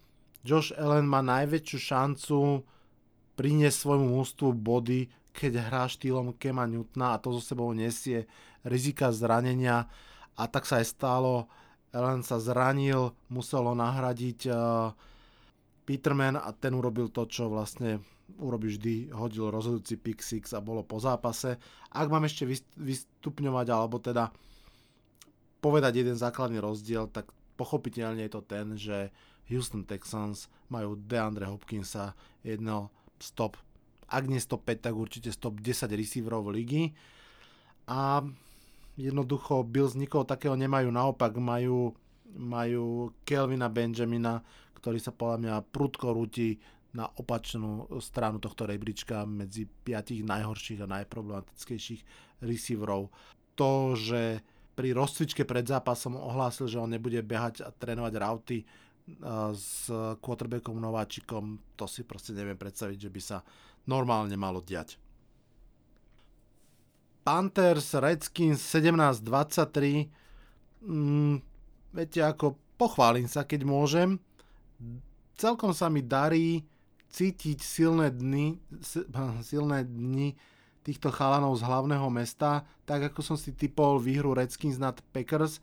[SPEAKER 3] Josh Allen má najväčšiu šancu priniesť svojmu mústvu body, keď hrá štýlom Kema Newtona a to zo sebou nesie rizika zranenia a tak sa aj stalo. Allen sa zranil, muselo nahradiť uh, Peterman a ten urobil to, čo vlastne urobí vždy, hodil rozhodujúci pick six a bolo po zápase. Ak mám ešte vystupňovať alebo teda povedať jeden základný rozdiel, tak pochopiteľne je to ten, že Houston Texans majú DeAndre Hopkinsa, jedno stop, ak nie stop 5, tak určite stop 10 receiverov ligy. A jednoducho Bills nikoho takého nemajú, naopak majú, majú Kelvina Benjamina, ktorý sa podľa mňa prudko rúti na opačnú stranu tohto rebríčka medzi piatich najhorších a najproblematickejších receiverov. To, že pri rozcvičke pred zápasom ohlásil, že on nebude behať a trénovať rauty, s quarterbackom nováčikom, to si proste neviem predstaviť, že by sa normálne malo diať. Panthers, Redskins 17-23. Mm, viete ako, pochválim sa, keď môžem. Celkom sa mi darí cítiť silné dny, silné dni týchto chalanov z hlavného mesta, tak ako som si typol výhru Redskins nad Packers,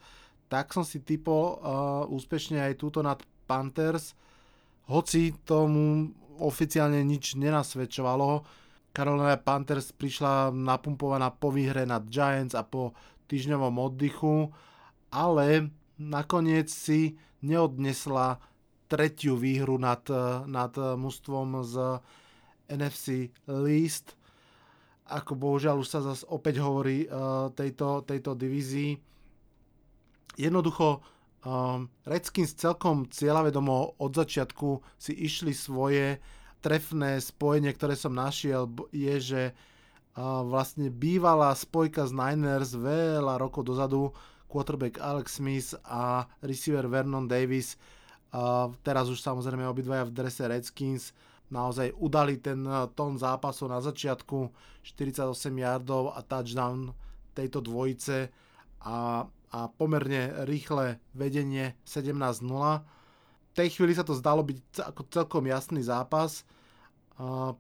[SPEAKER 3] tak som si typol uh, úspešne aj túto nad Panthers, hoci tomu oficiálne nič nenasvedčovalo. Carolina Panthers prišla napumpovaná po výhre nad Giants a po týždňovom oddychu, ale nakoniec si neodnesla tretiu výhru nad, nad mužstvom z NFC Least. Ako bohužiaľ už sa zase opäť hovorí uh, tejto, tejto divízii. Jednoducho um, Redskins celkom cieľavedomo od začiatku si išli svoje trefné spojenie, ktoré som našiel, je, že vlastne bývalá spojka z Niners veľa rokov dozadu, quarterback Alex Smith a receiver Vernon Davis, teraz už samozrejme obidvaja v drese Redskins, naozaj udali ten tón zápasu na začiatku, 48 yardov a touchdown tejto dvojice a a pomerne rýchle vedenie 17-0. V tej chvíli sa to zdalo byť celkom jasný zápas.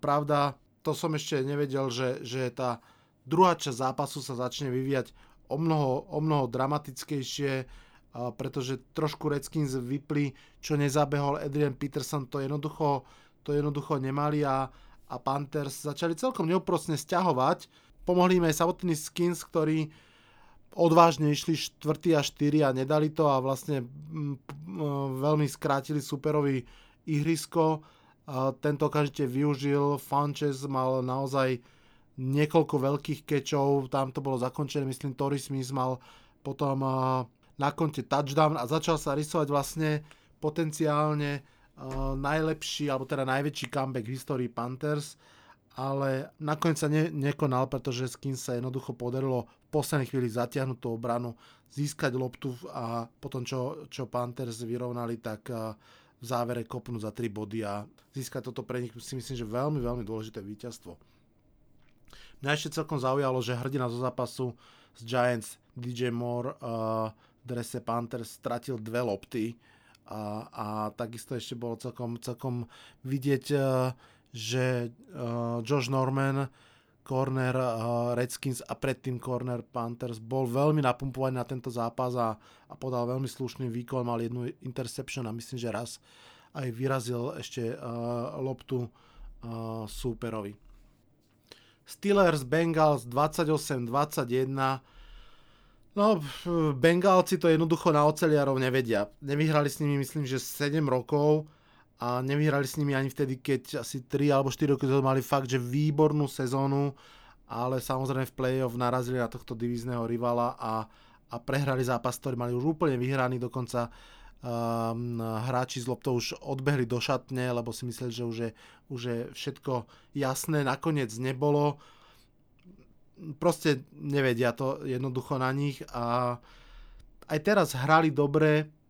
[SPEAKER 3] Pravda, to som ešte nevedel, že, že tá druhá časť zápasu sa začne vyvíjať o mnoho, o mnoho dramatickejšie, pretože trošku Redskins vypli, čo nezabehol Adrian Peterson, to jednoducho, to jednoducho nemali a, a Panthers začali celkom neúprostne stiahovať. Pomohli im aj samotný Skins, ktorý odvážne išli 4 a 4 a nedali to a vlastne veľmi skrátili superový ihrisko. Tento okamžite využil, Funches mal naozaj niekoľko veľkých kečov, tam to bolo zakončené, myslím Torrey Smith mal potom na konte touchdown a začal sa rysovať vlastne potenciálne najlepší, alebo teda najväčší comeback v histórii Panthers ale nakoniec sa ne, nekonal, pretože Skins sa jednoducho podarilo v poslednej chvíli zatiahnuť tú obranu, získať loptu a potom čo, čo Panthers vyrovnali, tak v závere kopnú za 3 body a získať toto pre nich si myslím, že veľmi, veľmi dôležité víťazstvo. Mňa ešte celkom zaujalo, že hrdina zo zápasu z Giants DJ Moore uh, v drese Panthers stratil dve lopty a, a takisto ešte bolo celkom, celkom vidieť uh, že uh, Josh Norman, corner uh, Redskins a predtým corner Panthers bol veľmi napumpovaný na tento zápas a, a podal veľmi slušný výkon, mal jednu interception a myslím, že raz aj vyrazil ešte uh, loptu uh, súperovi. Steelers Bengals 28-21 No, Bengálci to jednoducho na oceliarov nevedia. Nevyhrali s nimi myslím, že 7 rokov a nevyhrali s nimi ani vtedy, keď asi 3 alebo 4 roky mali fakt, že výbornú sezónu, ale samozrejme v play-off narazili na tohto divízneho rivala a, a prehrali zápas, ktorý mali už úplne vyhraný, dokonca um, hráči z loptou už odbehli do šatne, lebo si mysleli, že už je, už je všetko jasné, nakoniec nebolo. Proste nevedia to jednoducho na nich a aj teraz hrali dobre,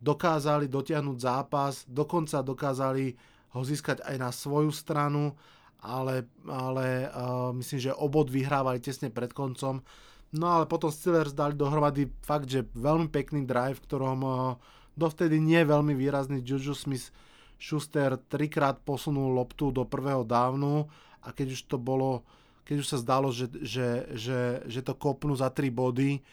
[SPEAKER 3] dokázali dotiahnuť zápas, dokonca dokázali ho získať aj na svoju stranu, ale, ale uh, myslím, že obod vyhrávali tesne pred koncom. No ale potom Steelers dali dohromady fakt, že veľmi pekný drive, v ktorom uh, dovtedy nie veľmi výrazný Juju Smith Schuster trikrát posunul loptu do prvého dávnu a keď už to bolo, keď už sa zdalo, že, že, že, že to kopnú za 3 body,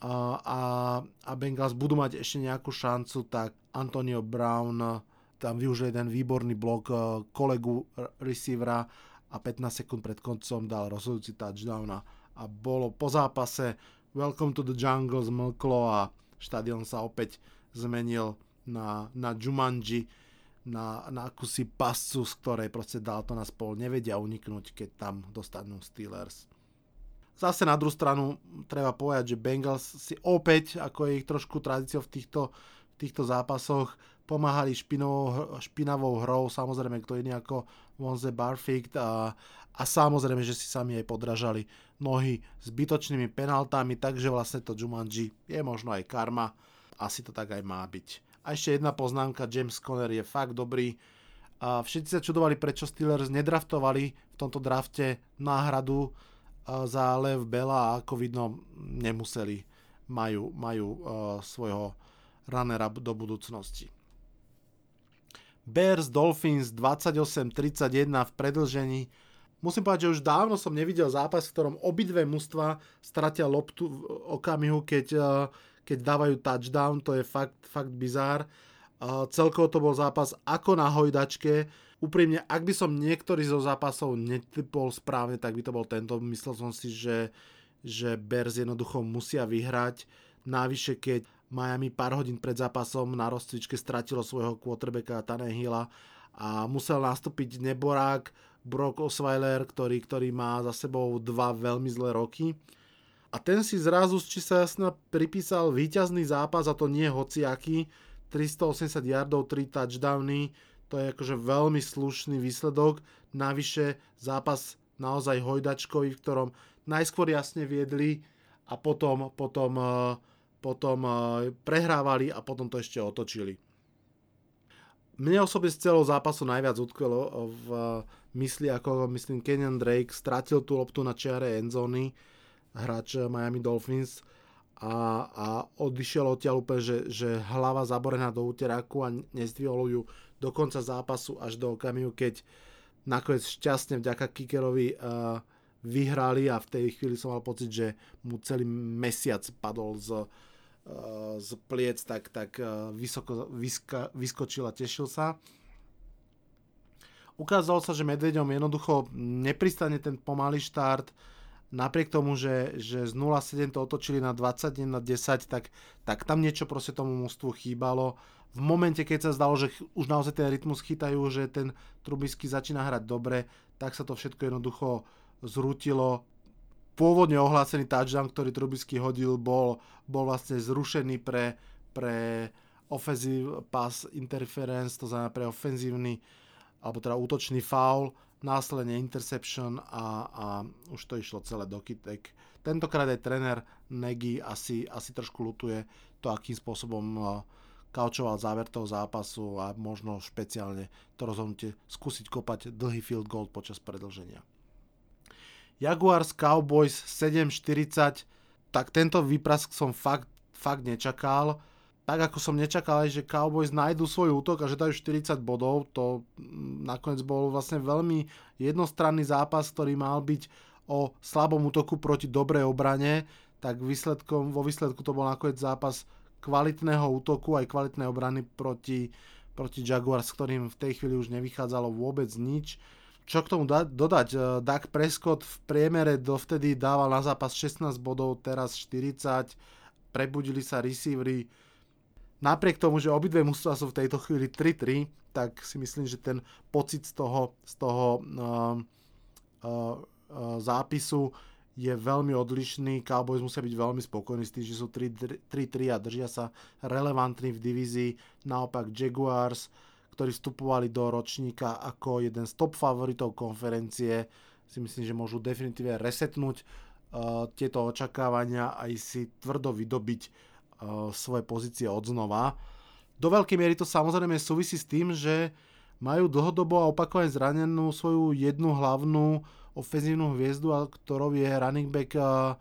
[SPEAKER 3] a, a Bengals budú mať ešte nejakú šancu, tak Antonio Brown tam využil jeden výborný blok e, kolegu receivera a 15 sekúnd pred koncom dal rozhodujúci touchdown a, bolo po zápase Welcome to the Jungle zmlklo a štadión sa opäť zmenil na, na Jumanji, na, na akúsi pascu, z ktorej proste dal to na spol. Nevedia uniknúť, keď tam dostanú Steelers. Zase na druhú stranu treba povedať, že Bengals si opäť, ako je ich trošku tradíciou v týchto, v týchto zápasoch, pomáhali špinovou, špinavou hrou, samozrejme kto iný ako Vonze Barfikt a, a samozrejme, že si sami aj podražali nohy zbytočnými penaltami, takže vlastne to Jumanji je možno aj karma, asi to tak aj má byť. A ešte jedna poznámka, James Conner je fakt dobrý, a všetci sa čudovali, prečo Steelers nedraftovali v tomto drafte náhradu za Lev Bela a ako vidno nemuseli, majú, majú uh, svojho runnera do budúcnosti. Bears Dolphins 28-31 v predlžení. Musím povedať, že už dávno som nevidel zápas, v ktorom obidve mužstva stratia loptu v okamihu, keď, uh, keď dávajú touchdown. To je fakt, fakt bizár. Celkovo to bol zápas ako na hojdačke úprimne, ak by som niektorý zo zápasov netypol správne, tak by to bol tento. Myslel som si, že, že Bears jednoducho musia vyhrať. Navyše, keď Miami pár hodín pred zápasom na rozcvičke stratilo svojho quarterbacka Tanehila a musel nastúpiť neborák Brock Osweiler, ktorý, ktorý má za sebou dva veľmi zlé roky. A ten si zrazu či sa jasne pripísal víťazný zápas a to nie hociaký, 380 yardov, 3 touchdowny, to je akože veľmi slušný výsledok. Navyše zápas naozaj hojdačkový, v ktorom najskôr jasne viedli a potom, potom, eh, potom eh, prehrávali a potom to ešte otočili. Mne osobne z celého zápasu najviac utkvelo v mysli, ako myslím Kenyon Drake stratil tú loptu na čiare endzóny, hráč Miami Dolphins a, a odišiel odtiaľ úplne, že, že hlava zaborená do úteraku a nezdvihol ju do konca zápasu až do okamihu, keď nakoniec šťastne vďaka kickerovi uh, vyhrali a v tej chvíli som mal pocit, že mu celý mesiac padol z, uh, z pliec, tak, tak uh, vysoko vyska, vyskočil a tešil sa. Ukázalo sa, že Medveďom jednoducho nepristane ten pomalý štart, napriek tomu, že, že z 0,7 to otočili na 21 na 10, tak, tak tam niečo proste tomu mústvu chýbalo. V momente, keď sa zdalo, že už naozaj ten rytmus chytajú, že ten Trubisky začína hrať dobre, tak sa to všetko jednoducho zrútilo. Pôvodne ohlásený touchdown, ktorý Trubisky hodil, bol, bol vlastne zrušený pre, pre offensive pass interference, to znamená pre ofenzívny alebo teda útočný foul následne interception a, a už to išlo celé do kytek. Tentokrát aj tréner Nagy asi, asi trošku lutuje to, akým spôsobom uh, kaučoval záver toho zápasu a možno špeciálne to rozhodnutie skúsiť kopať dlhý field goal počas predlženia. Jaguars Cowboys 7.40, tak tento výprask som fakt, fakt nečakal tak ako som nečakal aj, že Cowboys nájdú svoj útok a že dajú 40 bodov, to mm, nakoniec bol vlastne veľmi jednostranný zápas, ktorý mal byť o slabom útoku proti dobrej obrane, tak výsledkom, vo výsledku to bol nakoniec zápas kvalitného útoku aj kvalitnej obrany proti, proti Jaguars, s ktorým v tej chvíli už nevychádzalo vôbec nič. Čo k tomu da- dodať? Eh, Dak Prescott v priemere dovtedy dával na zápas 16 bodov, teraz 40. Prebudili sa receivery napriek tomu, že obidve mužstva sú v tejto chvíli 3-3, tak si myslím, že ten pocit z toho, z toho uh, uh, zápisu je veľmi odlišný. Cowboys musia byť veľmi spokojní s tým, že sú 3-3 a držia sa relevantní v divízii. Naopak Jaguars, ktorí vstupovali do ročníka ako jeden z top favoritov konferencie, si myslím, že môžu definitívne resetnúť uh, tieto očakávania a aj si tvrdo vydobiť svoje pozície od znova. Do veľkej miery to samozrejme súvisí s tým, že majú dlhodobo a opakovane zranenú svoju jednu hlavnú ofenzívnu hviezdu, ktorou je running back uh,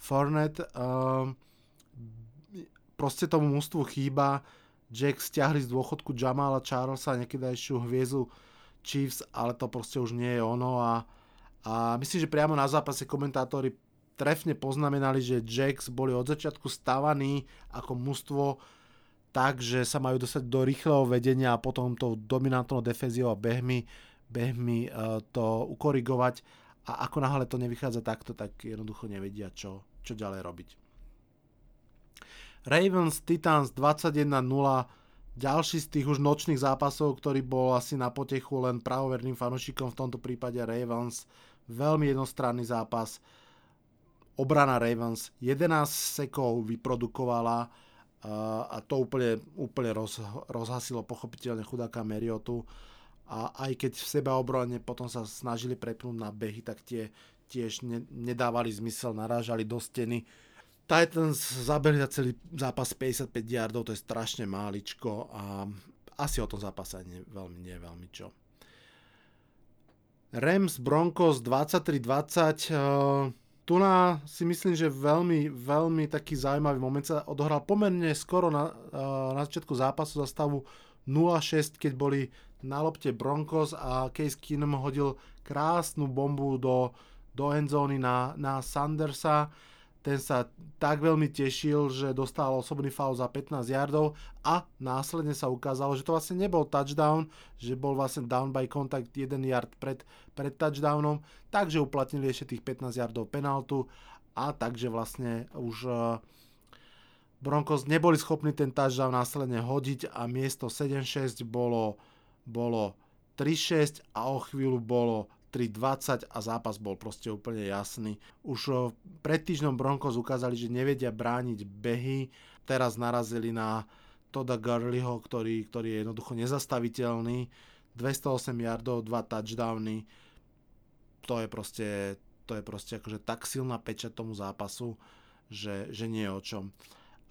[SPEAKER 3] Fournette. Uh, proste tomu mústvu chýba. Jack stiahli z dôchodku Jamala Charlesa, nekydajšiu hviezdu Chiefs, ale to proste už nie je ono a, a myslím, že priamo na zápase komentátori trefne poznamenali, že Jacks boli od začiatku stavaní ako mužstvo tak, že sa majú dostať do rýchleho vedenia a potom tou dominantnou defenzívou a behmi, behmi uh, to ukorigovať a ako náhle to nevychádza takto, tak jednoducho nevedia, čo, čo ďalej robiť. Ravens Titans 21-0 ďalší z tých už nočných zápasov, ktorý bol asi na potechu len pravoverným fanúšikom, v tomto prípade Ravens. Veľmi jednostranný zápas obrana Ravens 11 sekov vyprodukovala a to úplne, úplne roz, rozhasilo pochopiteľne chudáka Meriotu a aj keď v seba obrane potom sa snažili prepnúť na behy, tak tie tiež ne, nedávali zmysel, narážali do steny. Titans zabehli za celý zápas 55 yardov, to je strašne máličko a asi o tom zápase nie, veľmi, nie veľmi čo. Rams Broncos 23-20 tu na, si myslím, že veľmi, veľmi taký zaujímavý moment sa odohral pomerne skoro na, na začiatku zápasu za stavu 0-6, keď boli na lopte Broncos a Case Keenum hodil krásnu bombu do, do endzóny na, na Sandersa ten sa tak veľmi tešil, že dostal osobný foul za 15 yardov a následne sa ukázalo, že to vlastne nebol touchdown, že bol vlastne down by contact 1 yard pred, pred touchdownom, takže uplatnili ešte tých 15 yardov penaltu a takže vlastne už uh, Broncos neboli schopní ten touchdown následne hodiť a miesto 7-6 bolo, bolo 3-6 a o chvíľu bolo 3-20 a zápas bol proste úplne jasný. Už pred týždňom Broncos ukázali, že nevedia brániť behy, teraz narazili na Toda Gurleyho, ktorý, ktorý je jednoducho nezastaviteľný. 208 yardov, 2 touchdowny. To je proste, to je proste akože tak silná pečať tomu zápasu, že, že nie je o čom.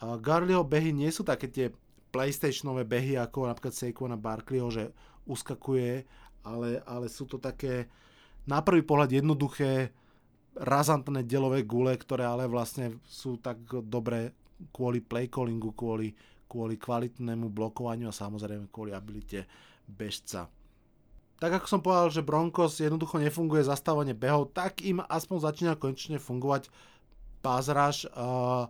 [SPEAKER 3] Garleyho behy nie sú také tie playstationové behy ako napríklad Saquona Barkleyho, že uskakuje, ale, ale sú to také na prvý pohľad jednoduché razantné delové gule, ktoré ale vlastne sú tak dobré kvôli playcallingu, kvôli, kvôli kvalitnému blokovaniu a samozrejme kvôli abilite bežca. Tak ako som povedal, že Broncos jednoducho nefunguje zastávanie behov, tak im aspoň začína konečne fungovať rush. Uh,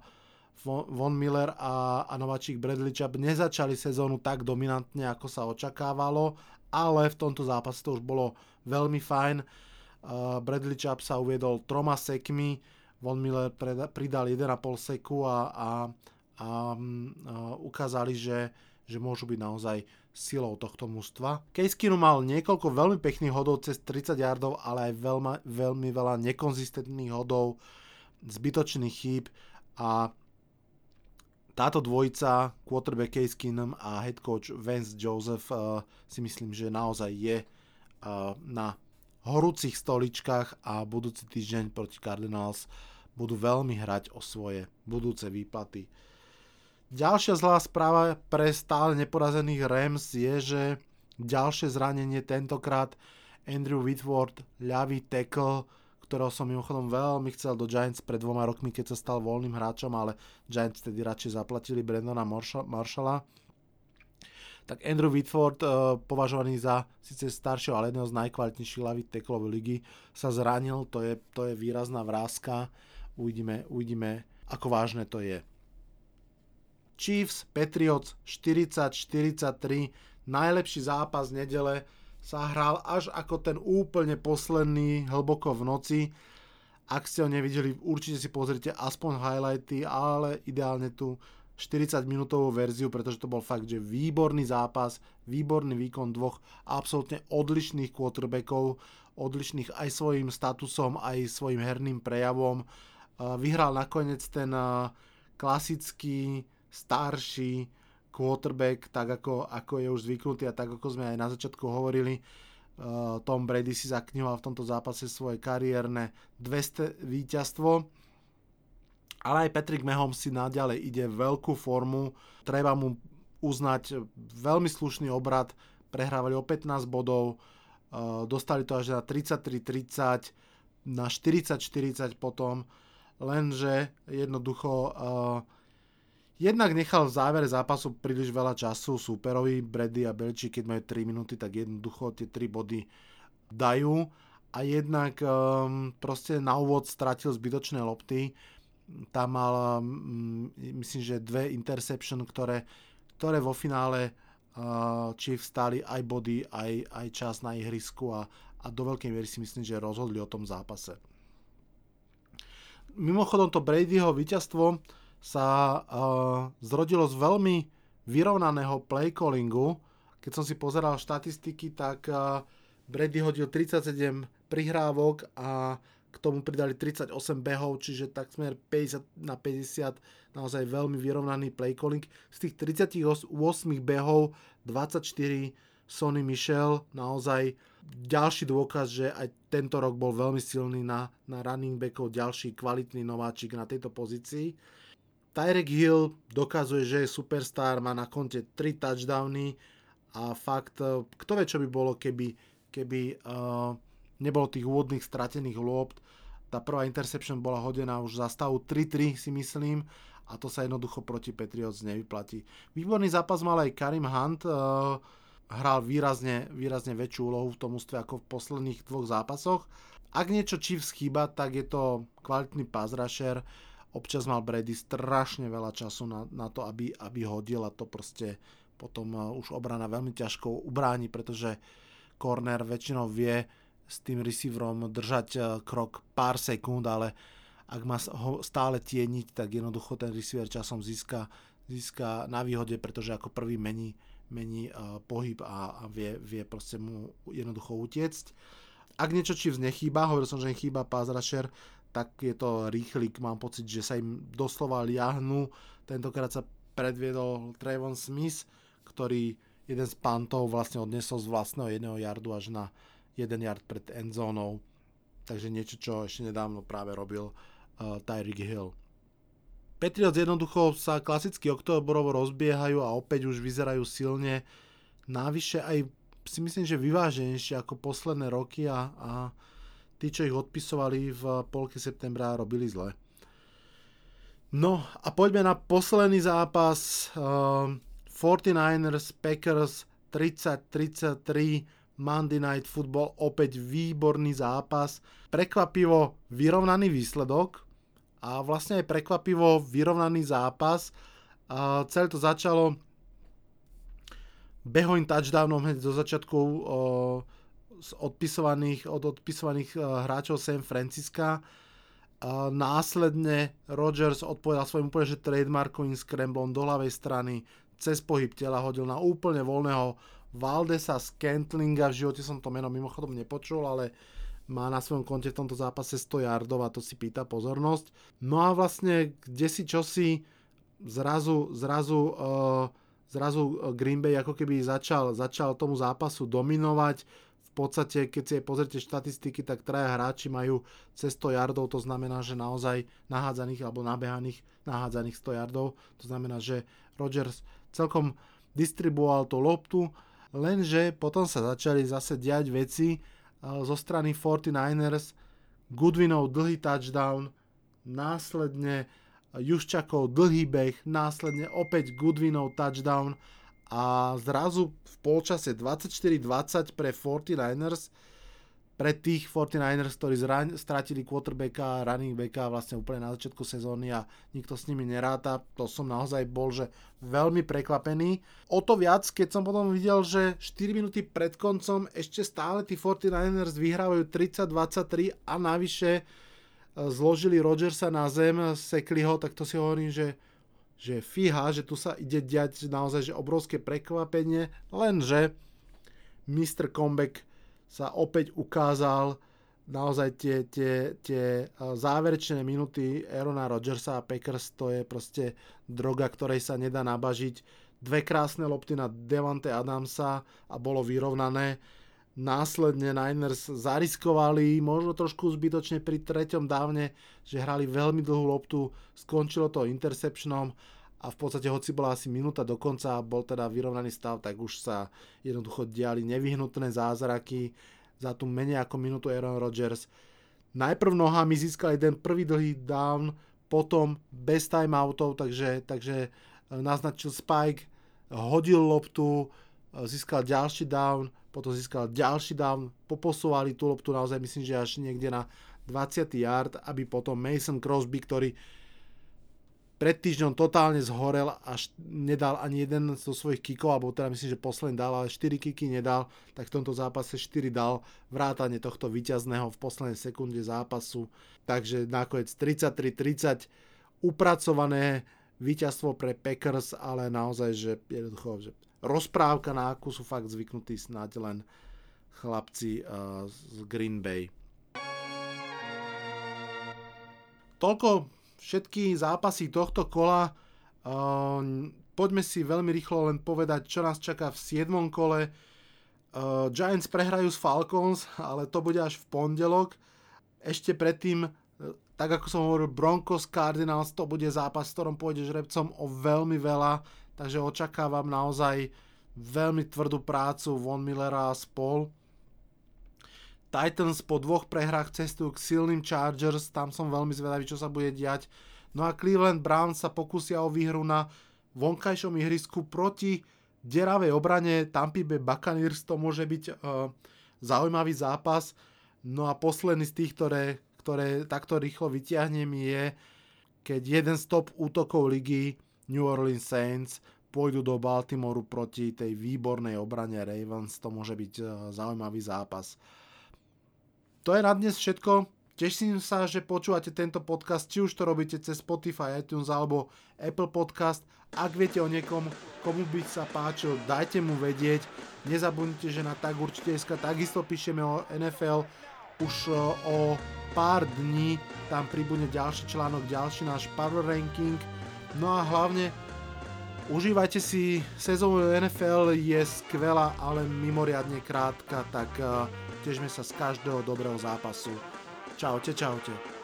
[SPEAKER 3] Von Miller a, a nováčik Bradley Chubb nezačali sezónu tak dominantne, ako sa očakávalo, ale v tomto zápase to už bolo veľmi fajn. Uh, Bradley Chubb sa uviedol troma sekmi, Von Miller pridal 1,5 seku a, a, a, a ukázali, že, že môžu byť naozaj silou tohto mužstva. Keenum mal niekoľko veľmi pekných hodov cez 30 yardov, ale aj veľma, veľmi veľa nekonzistentných hodov, zbytočných chýb a táto dvojica, quarterback Case Keenum a head coach Vance Joseph uh, si myslím, že naozaj je uh, na horúcich stoličkách a budúci týždeň proti Cardinals budú veľmi hrať o svoje budúce výplaty. Ďalšia zlá správa pre stále neporazených Rams je, že ďalšie zranenie tentokrát Andrew Whitworth, ľavý tackle, ktorého som mimochodom veľmi chcel do Giants pred dvoma rokmi, keď sa stal voľným hráčom, ale Giants tedy radšej zaplatili Brandona Marshalla. Tak Andrew Whitford, uh, považovaný za síce staršieho, ale jedného z najkvalitnejších ľavých teklov ligy, sa zranil, to je, to je výrazná vrázka. Uvidíme, uvidíme, ako vážne to je. Chiefs, Patriots 40-43, najlepší zápas nedele sa hral až ako ten úplne posledný hlboko v noci. Ak ste ho nevideli, určite si pozrite aspoň highlighty, ale ideálne tú 40 minútovú verziu, pretože to bol fakt, že výborný zápas, výborný výkon dvoch absolútne odlišných quarterbackov, odlišných aj svojim statusom, aj svojim herným prejavom. Vyhral nakoniec ten klasický, starší, quarterback, tak ako, ako je už zvyknutý a tak ako sme aj na začiatku hovorili, uh, Tom Brady si zaknihoval v tomto zápase svoje kariérne 200 víťazstvo. Ale aj Patrick Mahomes si naďalej ide veľkú formu. Treba mu uznať veľmi slušný obrad. Prehrávali o 15 bodov. Uh, dostali to až na 33-30, na 40-40 potom. Lenže jednoducho uh, Jednak nechal v závere zápasu príliš veľa času súperovi, Brady a Belči, keď majú 3 minúty, tak jednoducho tie 3 body dajú a jednak um, proste na úvod stratil zbytočné lopty. Tam mal, um, myslím, že dve interception, ktoré, ktoré vo finále uh, Chiefs stali aj body, aj, aj čas na ihrisku a, a do veľkej miery si myslím, že rozhodli o tom zápase. Mimochodom to Bradyho víťazstvo sa uh, zrodilo z veľmi vyrovnaného playcallingu. Keď som si pozeral štatistiky, tak uh, Brady hodil 37 prihrávok a k tomu pridali 38 behov, čiže tak smer 50 na 50, naozaj veľmi vyrovnaný playcalling. Z tých 38 behov 24 Sony Michel, naozaj ďalší dôkaz, že aj tento rok bol veľmi silný na, na running backov, ďalší kvalitný nováčik na tejto pozícii. Tyrek Hill dokazuje, že je superstar, má na konte 3 touchdowny a fakt, eh, kto vie, čo by bolo, keby, keby uh, nebolo tých úvodných stratených lopt. Tá prvá interception bola hodená už za stavu 3-3 si myslím a to sa jednoducho proti Patriots nevyplatí. Výborný zápas mal aj Karim Hunt, uh, hral výrazne, výrazne väčšiu úlohu v tom ústve ako v posledných dvoch zápasoch. Ak niečo Chiefs chýba, tak je to kvalitný pass rusher, občas mal Brady strašne veľa času na, na to, aby, aby hodil a to proste potom uh, už obrana veľmi ťažko ubráni, pretože corner väčšinou vie s tým receiverom držať uh, krok pár sekúnd, ale, ak má ho stále tieniť, tak jednoducho ten receiver časom získa, získa na výhode, pretože ako prvý mení, mení uh, pohyb a, a vie, vie proste mu jednoducho utiecť. Ak niečo Chiefs nechýba, hovoril som, že im chýba pass rusher, tak je to rýchlik, mám pocit, že sa im doslova liahnú. Tentokrát sa predviedol Trayvon Smith, ktorý jeden z pantov vlastne odnesol z vlastného jedného yardu až na jeden yard pred endzónou. Takže niečo, čo ešte nedávno práve robil uh, Tyreek Hill. Patriots jednoducho sa klasicky oktobrovo rozbiehajú a opäť už vyzerajú silne. Navyše aj si myslím, že vyváženejšie ako posledné roky a, a tí, čo ich odpisovali v polke septembra, robili zle. No a poďme na posledný zápas. Uh, 49ers, Packers 30-33 Monday Night Football, opäť výborný zápas. Prekvapivo vyrovnaný výsledok a vlastne aj prekvapivo vyrovnaný zápas. A celé to začalo behovým touchdownom hneď zo začiatku o, z odpisovaných, od odpisovaných hráčov San Francisca. Následne Rodgers odpovedal svojim úplne že trademarkovým scramblom do ľavej strany, cez pohyb tela hodil na úplne voľného Valdesa Scantlinga, v živote som to meno mimochodom nepočul, ale má na svojom konte v tomto zápase 100 yardov a to si pýta pozornosť. No a vlastne kde si čosi zrazu, zrazu, uh, zrazu Green Bay ako keby začal, začal tomu zápasu dominovať. Podstate, keď si aj pozrite štatistiky, tak traja hráči majú cez 100 yardov, to znamená, že naozaj nahádzaných alebo nabehaných nahádzaných 100 yardov. To znamená, že Rodgers celkom distribuoval tú loptu, lenže potom sa začali zase diať veci zo strany 49ers, Goodwinov dlhý touchdown, následne Juščakov dlhý beh, následne opäť Goodwinov touchdown a zrazu v polčase 24-20 pre 49ers pre tých 49ers, ktorí zran- stratili quarterbacka running backa vlastne úplne na začiatku sezóny a nikto s nimi neráta, to som naozaj bol, že veľmi prekvapený. O to viac, keď som potom videl, že 4 minúty pred koncom ešte stále tí 49ers vyhrávajú 30-23 a navyše e, zložili Rodgersa na zem, sekli ho, tak to si hovorím, že že fíha, že tu sa ide diať naozaj že obrovské prekvapenie, lenže Mr. Comeback sa opäť ukázal naozaj tie, tie, tie záverečné minuty Aarona Rodgersa a Packers, to je proste droga, ktorej sa nedá nabažiť. Dve krásne lopty na Devante Adamsa a bolo vyrovnané. Následne Niners zariskovali, možno trošku zbytočne pri treťom dávne, že hrali veľmi dlhú loptu, skončilo to interceptionom a v podstate hoci bola asi minúta do konca, bol teda vyrovnaný stav, tak už sa jednoducho diali nevyhnutné zázraky za tú menej ako minútu Aaron Rodgers. Najprv nohami získal jeden prvý dlhý down, potom bez timeoutov, takže, takže e, naznačil Spike, hodil loptu, e, získal ďalší down, potom získal ďalší down, poposúvali tú loptu naozaj myslím, že až niekde na 20. yard, aby potom Mason Crosby, ktorý pred týždňom totálne zhorel, až nedal ani jeden zo svojich kikov, alebo teda myslím, že posledný dal, ale 4 kiky nedal, tak v tomto zápase 4 dal vrátane tohto víťazného v poslednej sekunde zápasu. Takže nakoniec 33-30 upracované víťazstvo pre Packers, ale naozaj, že jednoducho, že rozprávka, na akú sú fakt zvyknutí snáď len chlapci uh, z Green Bay. Toľko všetky zápasy tohto kola. Uh, poďme si veľmi rýchlo len povedať, čo nás čaká v 7. kole. Uh, Giants prehrajú s Falcons, ale to bude až v pondelok. Ešte predtým, tak ako som hovoril, Broncos Cardinals, to bude zápas, v ktorom pôjde žrebcom o veľmi veľa, takže očakávam naozaj veľmi tvrdú prácu Von Millera a spol. Titans po dvoch prehrách cestujú k silným Chargers, tam som veľmi zvedavý, čo sa bude diať. No a Cleveland Browns sa pokusia o výhru na vonkajšom ihrisku proti deravej obrane Tampa Bay Buccaneers, to môže byť uh, zaujímavý zápas. No a posledný z tých, ktoré, ktoré takto rýchlo vyťahnem je, keď jeden z top útokov ligy New Orleans Saints pôjdu do Baltimoru proti tej výbornej obrane Ravens, to môže byť uh, zaujímavý zápas. To je na dnes všetko. Teším sa, že počúvate tento podcast, či už to robíte cez Spotify, iTunes alebo Apple Podcast. Ak viete o niekom, komu by sa páčil, dajte mu vedieť. Nezabudnite, že na tak určite takisto píšeme o NFL. Už e, o pár dní tam pribudne ďalší článok, ďalší náš Power Ranking. No a hlavne užívajte si sezónu NFL, je skvelá, ale mimoriadne krátka, tak e, tešme sa z každého dobrého zápasu. Čaute, čaute.